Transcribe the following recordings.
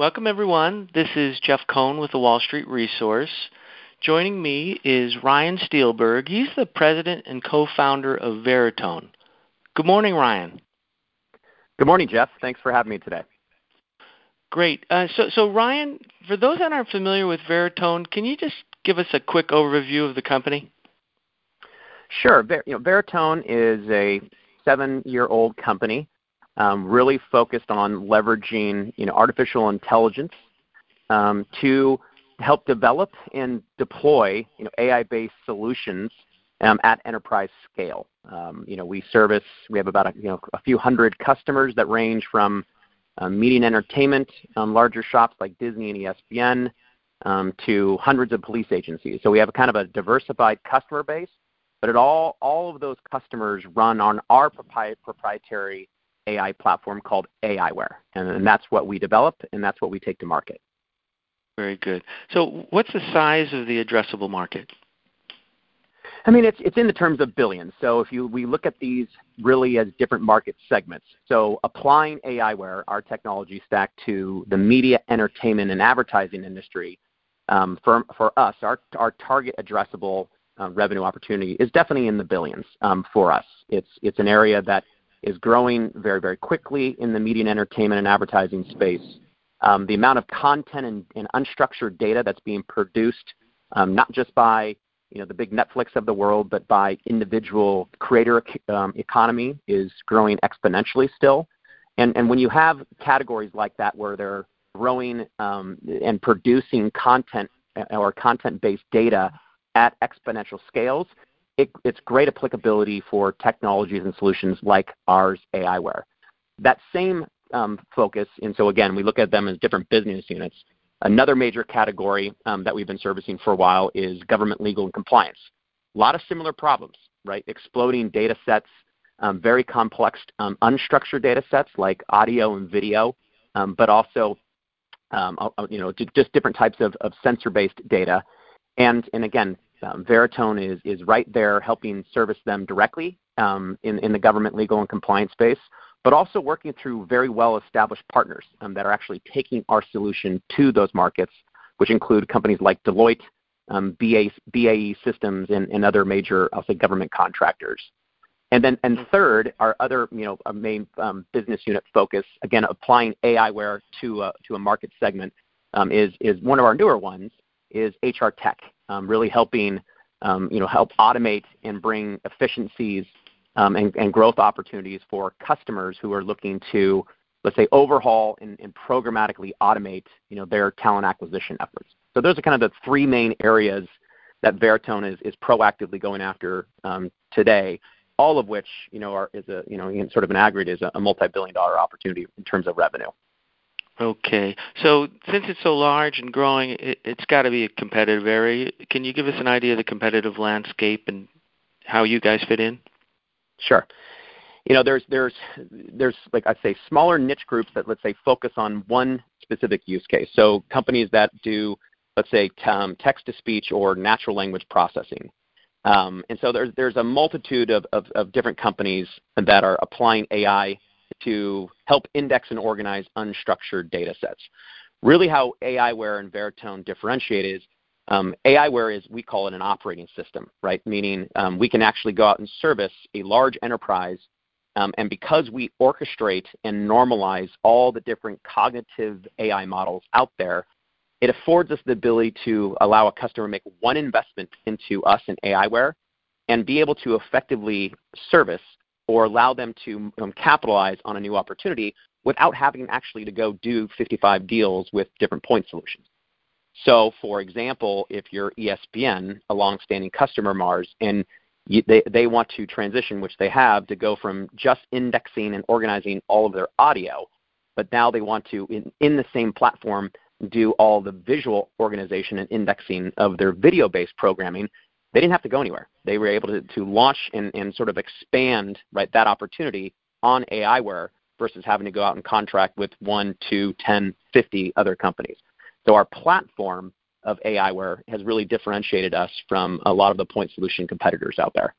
Welcome, everyone. This is Jeff Cohn with the Wall Street Resource. Joining me is Ryan Steelberg. He's the president and co-founder of Veritone. Good morning, Ryan. Good morning, Jeff. Thanks for having me today. Great. Uh, so, so, Ryan, for those that aren't familiar with Veritone, can you just give us a quick overview of the company? Sure. You know, Veritone is a seven-year-old company, um, really focused on leveraging you know artificial intelligence um, to help develop and deploy you know AI-based solutions um, at enterprise scale. Um, you know, we service we have about a, you know a few hundred customers that range from um, media and entertainment, um, larger shops like Disney and ESPN, to hundreds of police agencies. So we have a kind of a diversified customer base, but it all all of those customers run on our proprietary AI platform called aiWARE, and, and that's what we develop and that's what we take to market. Very good. So, what's the size of the addressable market? I mean, it's it's in the terms of billions. So if you we look at these really as different market segments. So applying aiWARE, our technology stack, to the media, entertainment, and advertising industry, um, for for us, our our target addressable uh, revenue opportunity is definitely in the billions um, for us. It's it's an area that is growing very very quickly in the media and entertainment and advertising space. Um, the amount of content and, and, unstructured data that's being produced, um, not just by you know the big Netflix of the world, but by individual creator um, economy is growing exponentially still. And and when you have categories like that where they're growing um, and producing content uh, or content-based data at exponential scales, it, it's great applicability for technologies and solutions like ours, aiWARE. That same um, focus, and so again, we look at them as different business units. Another major category um, that we've been servicing for a while is government legal and compliance. A lot of similar problems, right? Exploding data sets, um, very complex um, unstructured data sets like audio and video, um, but also um, uh, uh, you know just different types of, of sensor-based data. And, and again, um, Veritone is, is right there helping service them directly in, in the government legal and compliance space, but also working through very well-established partners um, that are actually taking our solution to those markets, which include companies like Deloitte, um, BA, BAE Systems, and, and, other major, I'll say, government contractors. And then, and third, our other, you know, main um, business unit focus, again, applying aiWARE to a, to a market segment, um, is is one of our newer ones, is HR tech, um, really helping, um, you know, help automate and bring efficiencies um, and, and, growth opportunities for customers who are looking to, let's say, overhaul and, and, programmatically automate you know, their talent acquisition efforts. So those are kind of the three main areas that Veritone is, is proactively going after um, today, all of which you know, are, is a, you know, sort of an aggregate is a, a multi-billion dollar opportunity in terms of revenue. Okay. So since it's so large and growing, it, has got to be a competitive area. Can you give us an idea of the competitive landscape and how you guys fit in? Sure. You know, there's there's there's like I say smaller niche groups that let's say focus on one specific use case. So companies that do let's say um, text to speech or natural language processing. Um, and so there's there's a multitude of, of, of different companies that are applying AI to help index and organize unstructured data sets. Really, how aiWARE and Veritone differentiate is um, aiWARE is, we call it an operating system, right? Meaning um, we can actually go out and service a large enterprise. Um, and because we orchestrate and normalize all the different cognitive AI models out there, it affords us the ability to allow a customer to make one investment into us and aiWARE and be able to effectively service or allow them to um, capitalize on a new opportunity without having actually to go do 55 deals with different point solutions. So, for example, if you're ESPN, a longstanding customer of ours, and you, they, they want to transition, which they have, to go from just indexing and organizing all of their audio, but now they want to, in, in the same platform, do all the visual organization and indexing of their video based programming, they didn't have to go anywhere. They were able to, to launch and, and sort of expand right, that opportunity on aiWARE versus having to go out and contract with one, two, ten, fifty other companies. So our platform of aiWARE has really differentiated us from a lot of the point solution competitors out there.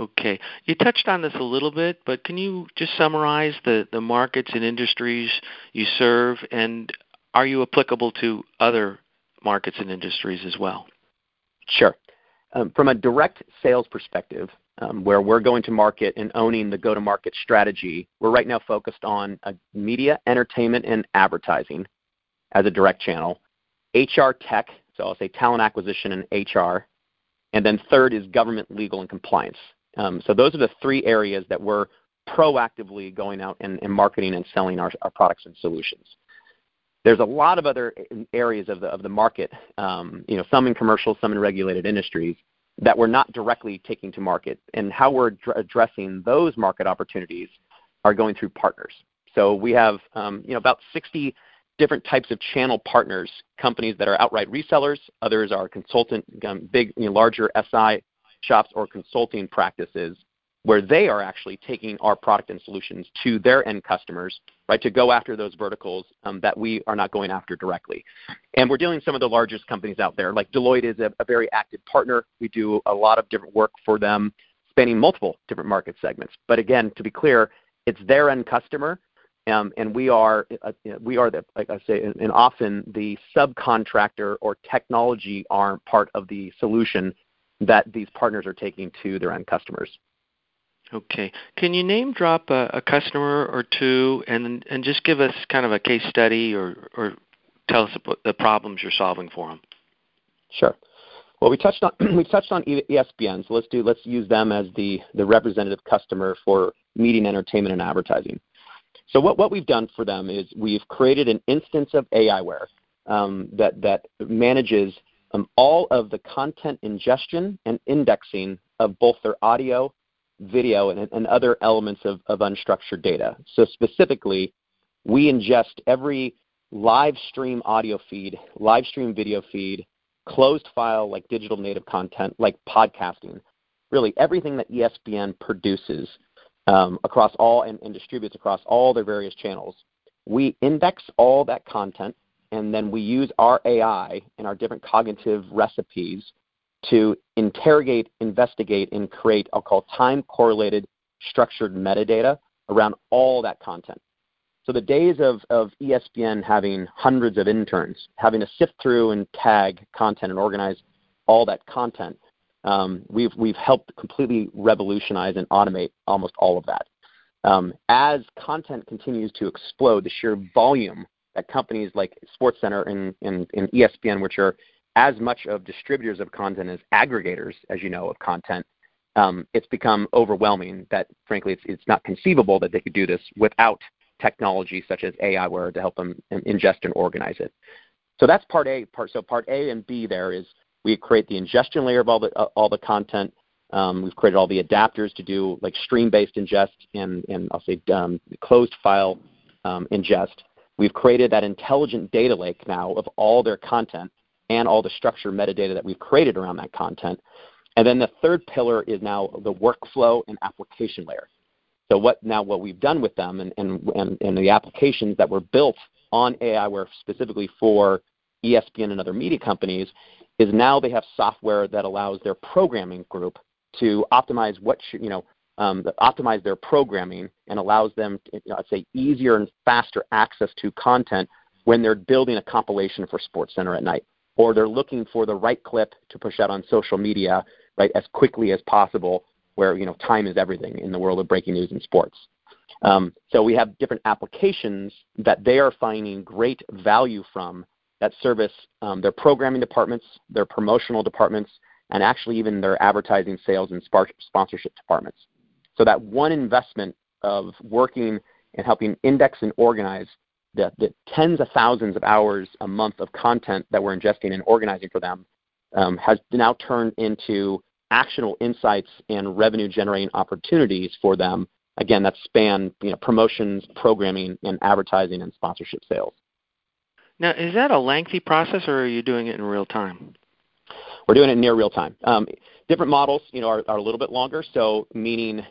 Okay. You touched on this a little bit, but can you just summarize the, the markets and industries you serve? And are you applicable to other markets and industries as well? Sure. Um, from a direct sales perspective, um, where we're going to market and owning the go to market strategy, we're right now focused on uh, media, entertainment, and advertising as a direct channel, HR tech, so I'll say talent acquisition and HR, and then third is government, legal, and compliance. Um, so those are the three areas that we're proactively going out and, and marketing and selling our, our, products and solutions. There's a lot of other areas of the, of the market, um, you know, some in commercial, some in regulated industries, that we're not directly taking to market. And how we're dr- addressing those market opportunities are going through partners. So we have, um, you know, about 60 different types of channel partners, companies that are outright resellers, others are consultant, um, big, you know, larger SI shops or consulting practices where they are actually taking our product and solutions to their end customers, right, to go after those verticals um, that we are not going after directly. And we're dealing with some of the largest companies out there. Like Deloitte is a, a very active partner. We do a lot of different work for them, spanning multiple different market segments. But again, to be clear, it's their end customer, um, and we are uh, we are the like I say, and often the subcontractor or technology arm part of the solution that these partners are taking to their end customers. Okay. Can you name drop a, a customer or two, and and just give us kind of a case study, or or tell us the problems you're solving for them? Sure. Well, we touched on we touched on ESPN, so let's do let's use them as the the representative customer for media, entertainment, and advertising. So what, what we've done for them is we've created an instance of aiWARE um, that, that manages um, all of the content ingestion and indexing of both their audio, video, and, and other elements of, of unstructured data. So specifically, we ingest every live stream audio feed, live stream video feed, closed file like digital native content, like podcasting, really everything that ESPN produces um, across all and, and distributes across all their various channels. We index all that content, and then we use our AI and our different cognitive recipes to interrogate, investigate, and create, I'll call time correlated structured metadata around all that content. So the days of, of ESPN having hundreds of interns, having to sift through and tag content and organize all that content, um, we've we've helped completely revolutionize and automate almost all of that. Um, as content continues to explode, the sheer volume that companies like SportsCenter and, and, and ESPN, which are as much of distributors of content as aggregators, as you know, of content, um, it's become overwhelming that, frankly, it's, it's not conceivable that they could do this without technology such as aiWARE to help them ingest and organize it. So that's part A. Part so part A and B there is we create the ingestion layer of all the uh, all the content. Um, we've created all the adapters to do like stream-based ingest and, and I'll say um, closed file um, ingest. We've created that intelligent data lake now of all their content and all the structured metadata that we've created around that content. And then the third pillar is now the workflow and application layer. So what now what we've done with them and, and, and, and the applications that were built on aiWARE specifically for ESPN and other media companies is now they have software that allows their programming group to optimize what should, you know um, optimize their programming and allows them, you know, I'd say, easier and faster access to content when they're building a compilation for SportsCenter at night, or they're looking for the right clip to push out on social media, right, as quickly as possible, where you know time is everything in the world of breaking news and sports. Um, so we have different applications that they are finding great value from that service um, their programming departments, their promotional departments, and actually even their advertising, sales, and sponsorship departments. So that one investment of working and helping index and organize the, the tens of thousands of hours a month of content that we're ingesting and organizing for them um, has now turned into actionable insights and revenue generating opportunities for them again that span you know, promotions programming and advertising and sponsorship sales now, is that a lengthy process, or are you doing it in real time? We're doing it near real time. Um, different models, you know, are, are, a little bit longer. So, meaning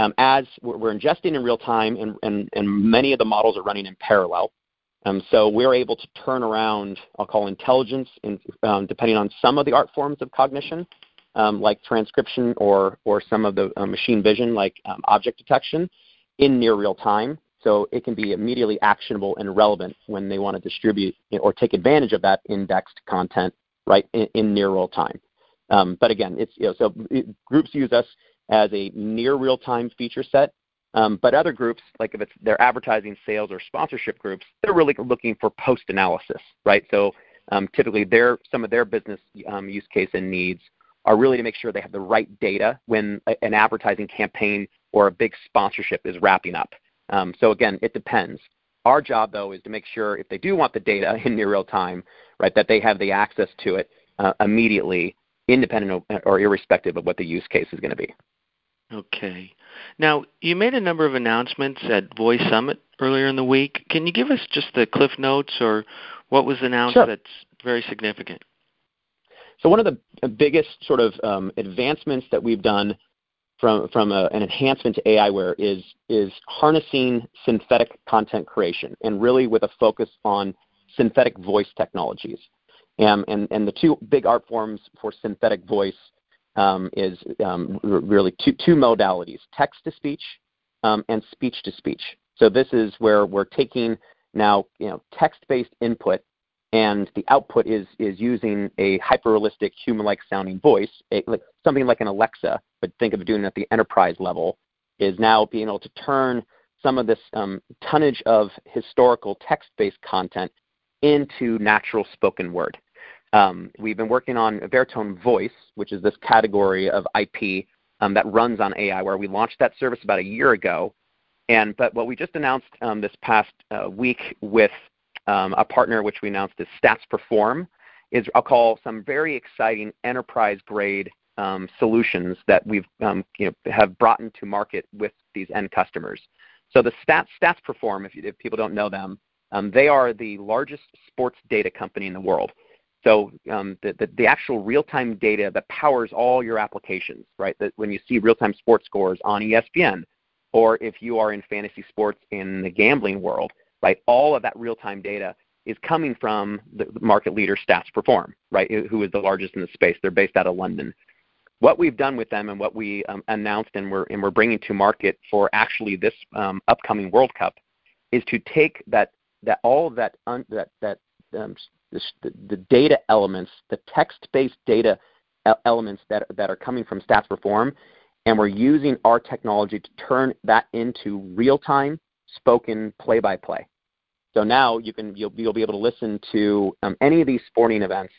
um, as we're, ingesting in real time, and, and, and, many of the models are running in parallel. Um, so we're able to turn around, I'll call intelligence, in, um, depending on some of the art forms of cognition, um, like transcription or or some of the uh, machine vision, like um, object detection, in near real time So it can be immediately actionable and relevant when they want to distribute or take advantage of that indexed content right in, in near real time. Um, but again, it's you know, so groups use us as a near real time feature set. Um, but other groups, like if it's their advertising, sales, or sponsorship groups, they're really looking for post analysis, right? So um, typically, their some of their business um, use case and needs are really to make sure they have the right data when a, an advertising campaign or a big sponsorship is wrapping up. Um, so again, it depends. Our job, though, is to make sure if they do want the data in near real time, right, that they have the access to it uh, immediately, independent of, or irrespective of what the use case is going to be. Okay. Now, you made a number of announcements at Voice Summit earlier in the week. Can you give us just the cliff notes or what was announced sure. that's very significant? So one of the biggest sort of um, advancements that we've done from from a, an enhancement to AIware is is harnessing synthetic content creation and really with a focus on synthetic voice technologies. And, and, and the two big art forms for synthetic voice um, is um, really two, two modalities, text to speech um, and speech to speech. So this is where we're taking now you know, text-based input and the output is, is using a hyper-realistic human-like sounding voice, a, like, something like an Alexa, but think of doing it at the enterprise level, is now being able to turn some of this um, tonnage of historical text-based content into natural spoken word. Um, we've been working on Veritone Voice, which is this category of IP um, that runs on AI, where we launched that service about a year ago. And but what we just announced um, this past uh, week with um, a partner, which we announced is Stats Perform, is I'll call some very exciting enterprise grade um, solutions that we've um, you know have brought into market with these end customers. So the Stats Stats Perform, if, you, if people don't know them, they are the largest sports data company in the world. So um, the, the, the, actual real-time data that powers all your applications, right? That when you see real-time sports scores on ESPN, or if you are in fantasy sports in the gambling world, right? All of that real-time data is coming from the market leader Stats Perform, right? Who is the largest in the space? They're based out of London. What we've done with them and what we um, announced and we're, and we're bringing to market for actually this um, upcoming World Cup is to take that that all that un, that that um, the, the data elements, the text-based data elements that, that are coming from Stats Perform, and we're using our technology to turn that into real-time spoken play-by-play. So now you can you'll, you'll be able to listen to um, any of these sporting events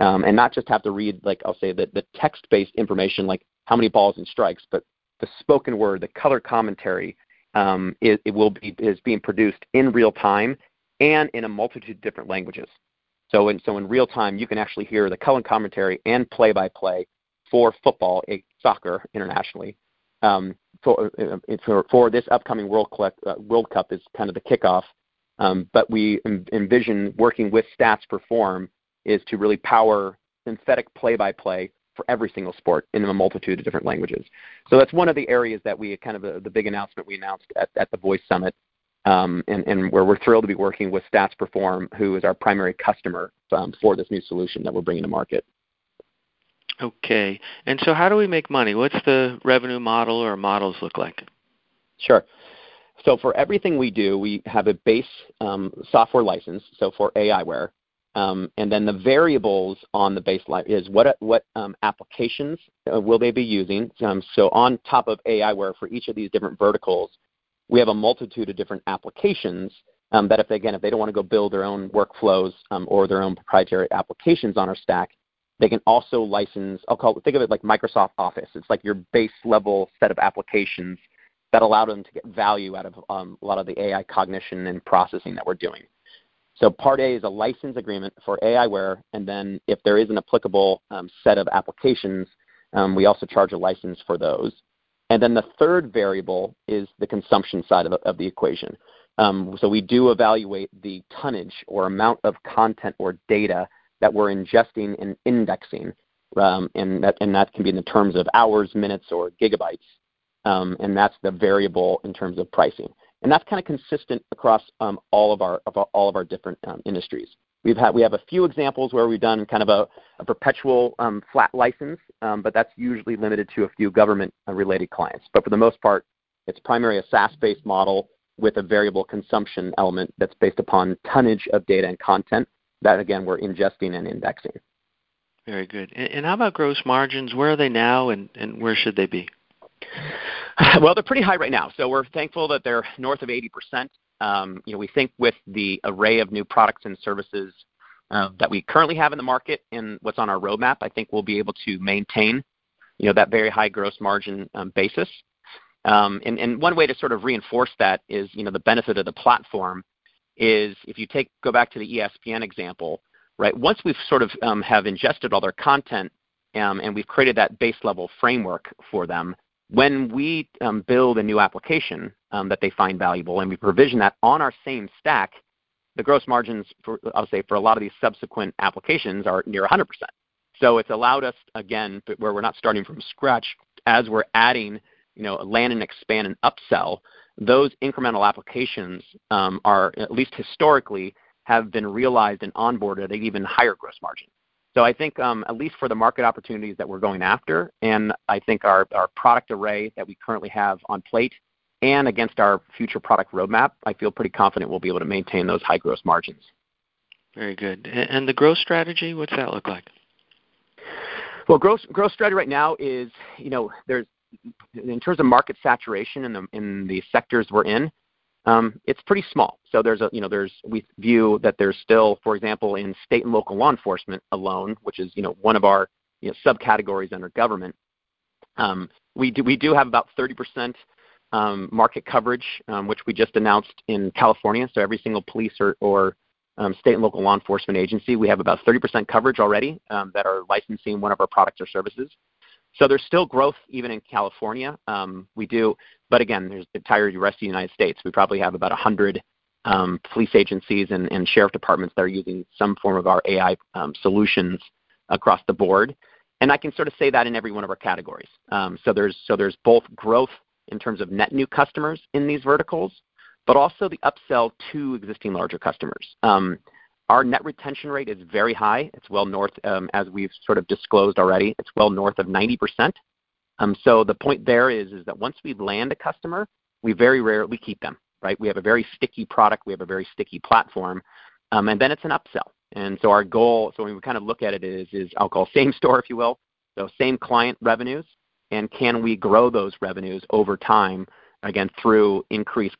um, and not just have to read like I'll say the, the text-based information like how many balls and strikes, but the spoken word, the color commentary, um, it, it will be is being produced in real time and in a multitude of different languages. So in, so in real time, you can actually hear the color commentary and play-by-play for football, soccer internationally. Um, for, uh, for, for this upcoming World Cup, uh, World Cup is kind of the kickoff. Um, but we envision working with Stats Perform is to really power synthetic play-by-play for every single sport in a multitude of different languages. So that's one of the areas that we kind of uh, the big announcement we announced at, at the Voice Summit um, and, and, where we're thrilled to be working with Stats Perform, who is our primary customer um, for this new solution that we're bringing to market. Okay. And so, how do we make money? What's the revenue model or models look like? Sure. So, for everything we do, we have a base um, software license. So, for AIware, um, and then the variables on the baseline is what what um, applications uh, will they be using. Um, so on top of AIware for each of these different verticals, we have a multitude of different applications um, that if they, again if they don't want to go build their own workflows um, or their own proprietary applications on our stack, they can also license. I'll call it, think of it like Microsoft Office. It's like your base level set of applications that allow them to get value out of um, a lot of the AI cognition and processing that we're doing. So part A is a license agreement for AIware, and then if there is an applicable um, set of applications, um, we also charge a license for those. And then the third variable is the consumption side of the, of the equation. Um, so we do evaluate the tonnage or amount of content or data that we're ingesting and indexing, um, and, that, and that can be in the terms of hours, minutes, or gigabytes. Um, and that's the variable in terms of pricing. And that's kind of consistent across um, all of our, of all of our different um, industries. We've had, we have a few examples where we've done kind of a, a perpetual um, flat license, um, but that's usually limited to a few government-related clients. But for the most part, it's primarily a SaaS-based model with a variable consumption element that's based upon tonnage of data and content that, again, we're ingesting and indexing. Very good. And how about gross margins? Where are they now, and where should they be? Well, they're pretty high right now. So we're thankful that they're north of 80%. Um, you know, we think with the array of new products and services um, that we currently have in the market and what's on our roadmap, I think we'll be able to maintain, you know, that very high gross margin um, basis. And one way to sort of reinforce that is, you know, the benefit of the platform is if you take go back to the ESPN example, right? Once we've sort of have ingested all their content, and we've created that base level framework for them, when we um, build a new application um, that they find valuable and we provision that on our same stack, the gross margins for, I'll say, for a lot of these subsequent applications are near 100%. So it's allowed us, again, where we're not starting from scratch, as we're adding, you know, land and expand and upsell, those incremental applications um, are, at least historically, have been realized and onboarded at even higher gross margin. So I think, um, at least for the market opportunities that we're going after, and I think our our product array that we currently have on plate and against our future product roadmap, I feel pretty confident we'll be able to maintain those high gross margins. Very good. And the growth strategy, what's that look like? Well, growth strategy right now is, you know, there's in terms of market saturation in the, in the sectors we're in, Um, it's pretty small. So there's a, you know, there's we view that there's still, for example, in state and local law enforcement alone, which is, you know, one of our, you know, subcategories under government, um, we do have about 30% um, market coverage, which we just announced in California. So every single police or state and local law enforcement agency, we have about 30% coverage already that are licensing one of our products or services. So there's still growth even in California. Um, we do, but again, there's the entire rest of the United States. We probably have about 100 um, police agencies and sheriff departments that are using some form of our AI um, solutions across the board. And I can sort of say that in every one of our categories. So there's both growth in terms of net new customers in these verticals, but also the upsell to existing larger customers. Our net retention rate is very high. It's well north, um, as we've sort of disclosed already, it's well north of 90%. Um, so the point there is is, that once we land a customer, we very rarely keep them, right? We have a very sticky product, we have a very sticky platform, um, and then it's an upsell. And so our goal, so when we kind of look at it is, is I'll call same store, if you will, so same client revenues, and can we grow those revenues over time, again, through increased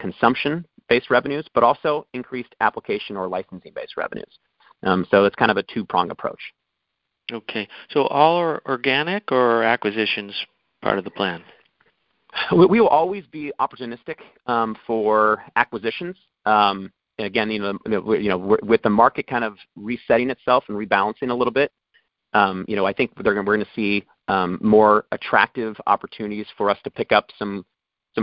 consumption-based revenues, but also increased application or licensing-based revenues. Um, so it's kind of a two-prong approach. Okay. So all are organic or acquisitions part of the plan? We will always be opportunistic um, for acquisitions. Um, again, you know, with the market kind of resetting itself and rebalancing a little bit, you know, I think we're gonna see more attractive opportunities for us to pick up some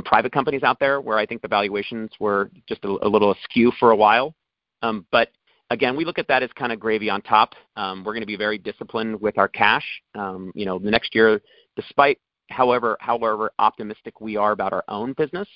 private companies out there, where I think the valuations were just a little askew for a while. Um, but again, we look at that as kind of gravy on top. Um, we're gonna be very disciplined with our cash. Um, you know, the next year, despite however however optimistic we are about our own business,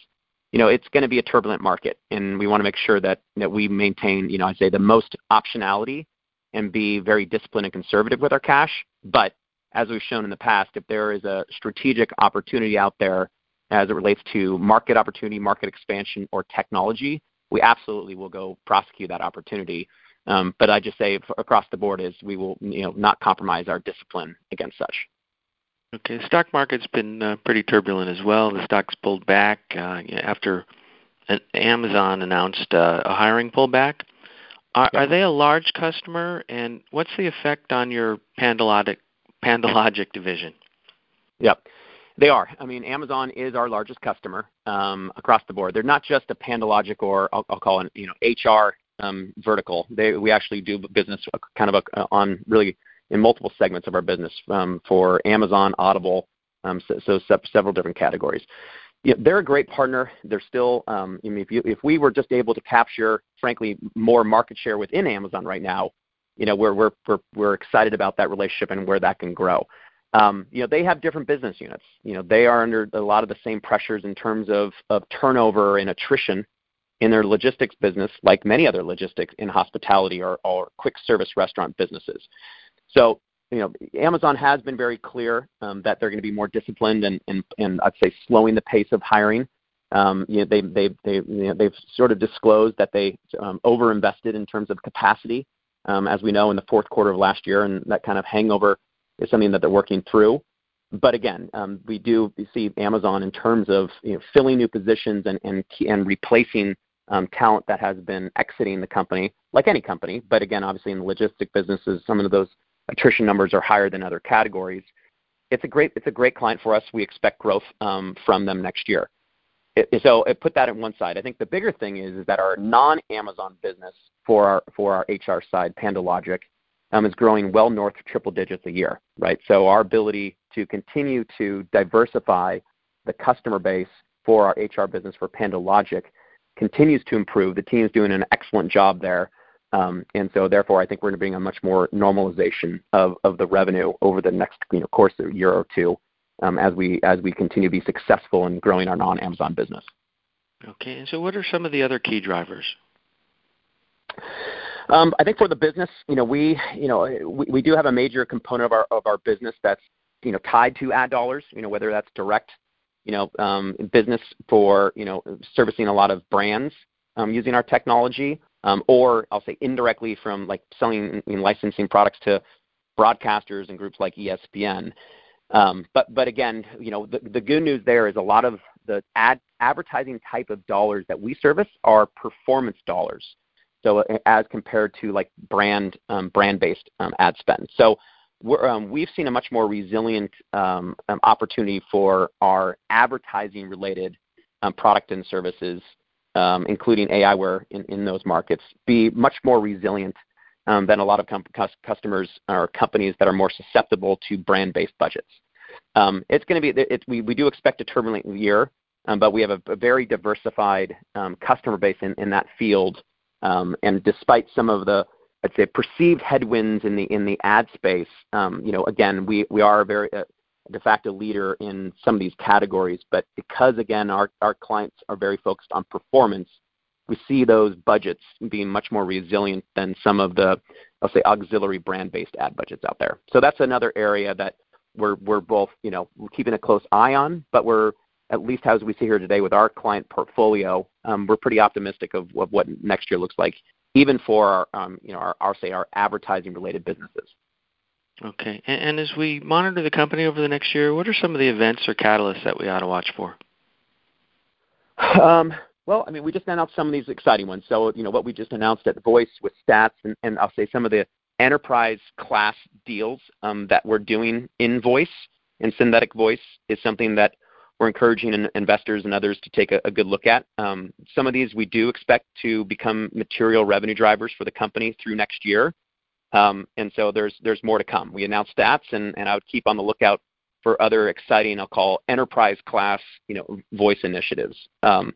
you know, it's gonna be a turbulent market, and we wanna make sure that that we maintain, you know, I'd say, the most optionality and be very disciplined and conservative with our cash. But as we've shown in the past, if there is a strategic opportunity out there as it relates to market opportunity, market expansion, or technology, we absolutely will go prosecute that opportunity. Um, but I'd just say across the board is we will, you know, not compromise our discipline against such. Okay. The stock market's been uh, pretty turbulent as well. The stock's pulled back uh, after Amazon announced uh, a hiring pullback. Are they a large customer, and what's the effect on your PandoLogic division? Yep, they are. I mean, Amazon is our largest customer um, across the board. They're not just a PandoLogic or I'll call it, you know, HR um, vertical. They, We actually do business uh, kind of uh, on really in multiple segments of our business um, for Amazon, Audible, so several different categories. Yeah, they're a great partner. They're still, I mean, if we were just able to capture, frankly, more market share within Amazon right now, you know, we're, we're, we're, we're excited about that relationship and where that can grow. You know, they have different business units. You know, they are under a lot of the same pressures in terms of turnover and attrition in their logistics business, like many other logistics in hospitality or quick service restaurant businesses. So, you know, Amazon has been very clear that they're gonna be more disciplined and I'd say slowing the pace of hiring um, you know, they, they, they, you know, they've sort of disclosed that they um, overinvested in terms of capacity, um, as we know in the fourth quarter of last year, and that kind of hangover is something that they're working through. But again, um, we do see Amazon in terms of you know, filling new positions and, and, and replacing um, talent that has been exiting the company, like any company. But again, obviously in the logistic businesses, some of those attrition numbers are higher than other categories. It's a great, it's a great client for us. We expect growth um, from them next year it, so it put that on one side. I think the bigger thing is, is that our non-Amazon business for our for our HR side, PandoLogic, um, is growing well north of triple digits a year, right? So our ability to continue to diversify the customer base for our HR business for PandoLogic continues to improve. The team is doing an excellent job there. Um, and so therefore, I think we're going to bring a much more normalization of, the revenue over the next you know, course of a year or two um, as we as we continue to be successful in growing our non-Amazon business. Okay, and so what are some of the other key drivers? Um, I think for the business, you know, we you know we, do have a major component of our of our business that's you know tied to ad dollars. You know, whether that's direct, you know, um, business for you know servicing a lot of brands um, using our technology, um, or I'll say indirectly from like selling and licensing products to broadcasters and groups like ESPN. Um, but but again, you know, the, the good news there is a lot of the ad advertising type of dollars that we service are performance dollars. So uh, as compared to like brand um, brand based um, ad spend. So um, we've seen a much more resilient um, um, opportunity for our advertising related um, product and services, including AIware in, in those markets, be much more resilient um, than a lot of com- customers or companies that are more susceptible to brand-based budgets. Um, it's going to be it, we, we do expect a turbulent year, um, but we have a, a very diversified um, customer base in, in that field. Um, and despite some of the I'd say perceived headwinds in the in the ad space, um, you know, again, we we are a very uh, de facto leader in some of these categories. But because again, our our clients are very focused on performance, we see those budgets being much more resilient than some of the, I'll say, auxiliary brand-based ad budgets out there. So that's another area that we're we're both, you know, keeping a close eye on, but we're at least as we see here today with our client portfolio, um, we're pretty optimistic of, what next year looks like, even for our, um, you know, our, our say our advertising-related businesses. Okay, and, as we monitor the company over the next year, what are some of the events or catalysts that we ought to watch for? Um, well, I mean, we just announced some of these exciting ones. So, you know, what we just announced at Voice with Stats, and, and I'll say some of the enterprise class deals um, that we're doing in Voice and synthetic voice is something that we're encouraging investors and others to take a, good look at. Um, some of these we do expect to become material revenue drivers for the company through next year. Um, and so there's more to come. We announced stats, and, I would keep on the lookout for other exciting, I'll call enterprise class, you know, voice initiatives. Um,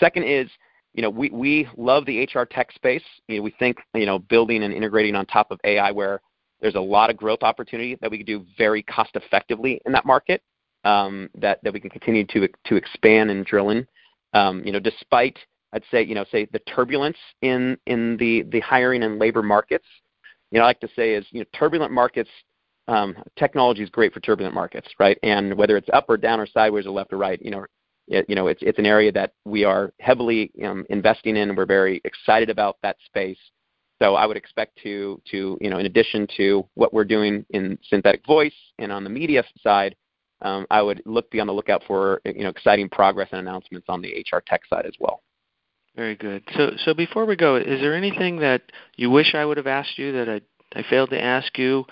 Second is, you know, we, we love the HR tech space. You know, we think, you know, building and integrating on top of aiWare there's a lot of growth opportunity that we can do very cost effectively in that market um, that, that we can continue to, to expand and drill in. Um, you know, despite, I'd say, you know, say the turbulence in, in the, the hiring and labor markets, you know, I like to say is, you know, turbulent markets, um, technology is great for turbulent markets, right? And whether it's up or down or sideways or left or right, you know, you know, it's it's an area that we are heavily um, investing in. We're very excited about that space. So I would expect to to you know, in addition to what we're doing in synthetic voice and on the media side, um, I would look be on the lookout for you know exciting progress and announcements on the HR tech side as well. Very good. So so before we go, is there anything that you wish I would have asked you that I I failed to ask you,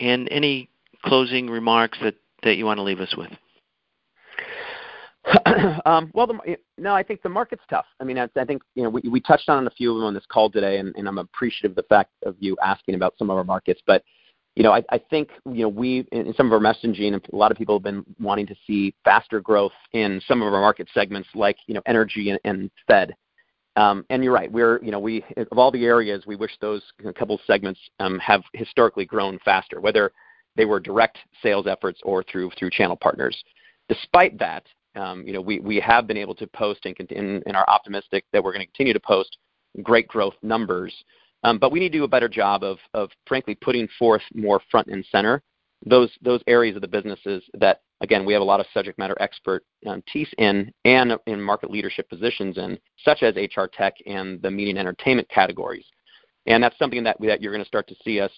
and any closing remarks that that you want to leave us with? um, well, the, no, I think the market's tough. I mean, I, I think you know we, we touched on a few of them on this call today, and, and I'm appreciative of the fact of you asking about some of our markets. But you know, I, think you know we in some of our messaging, a lot of people have been wanting to see faster growth in some of our market segments, like you know energy and, Fed. Um, and you're right. We're you know we of all the areas, we wish those couple segments um, have historically grown faster, whether they were direct sales efforts or through through channel partners. Despite that, um, you know, we, we have been able to post and, are optimistic that we're going to continue to post great growth numbers. Um, but we need to do a better job of, of frankly putting forth more front and center those those areas of the businesses that again, we have a lot of subject matter expert um, in and in market leadership positions in, such as HR tech and the media and entertainment categories. And that's something that, that you're going to start to see us,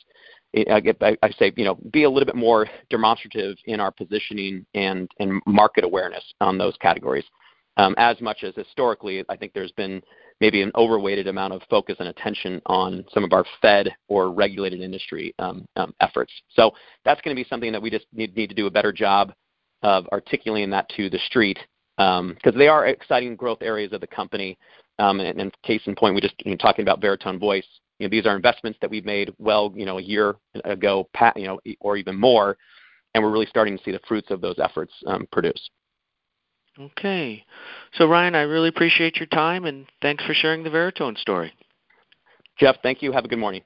I, I say, you know, be a little bit more demonstrative in our positioning and, and market awareness on those categories. Um, as much as historically, I think there's been maybe an overweighted amount of focus and attention on some of our Fed or regulated industry um, um, efforts. So that's going to be something that we just need, need to do a better job of articulating that to the street because um, they are exciting growth areas of the company. Um, and, and, case in point, we just you know, talking about Veritone Voice. You know, these are investments that we've made well, you know, a year ago, you know, or even more, and we're really starting to see the fruits of those efforts um, produce. Okay, so Ryan, I really appreciate your time and thanks for sharing the Veritone story. Jeff, thank you. Have a good morning.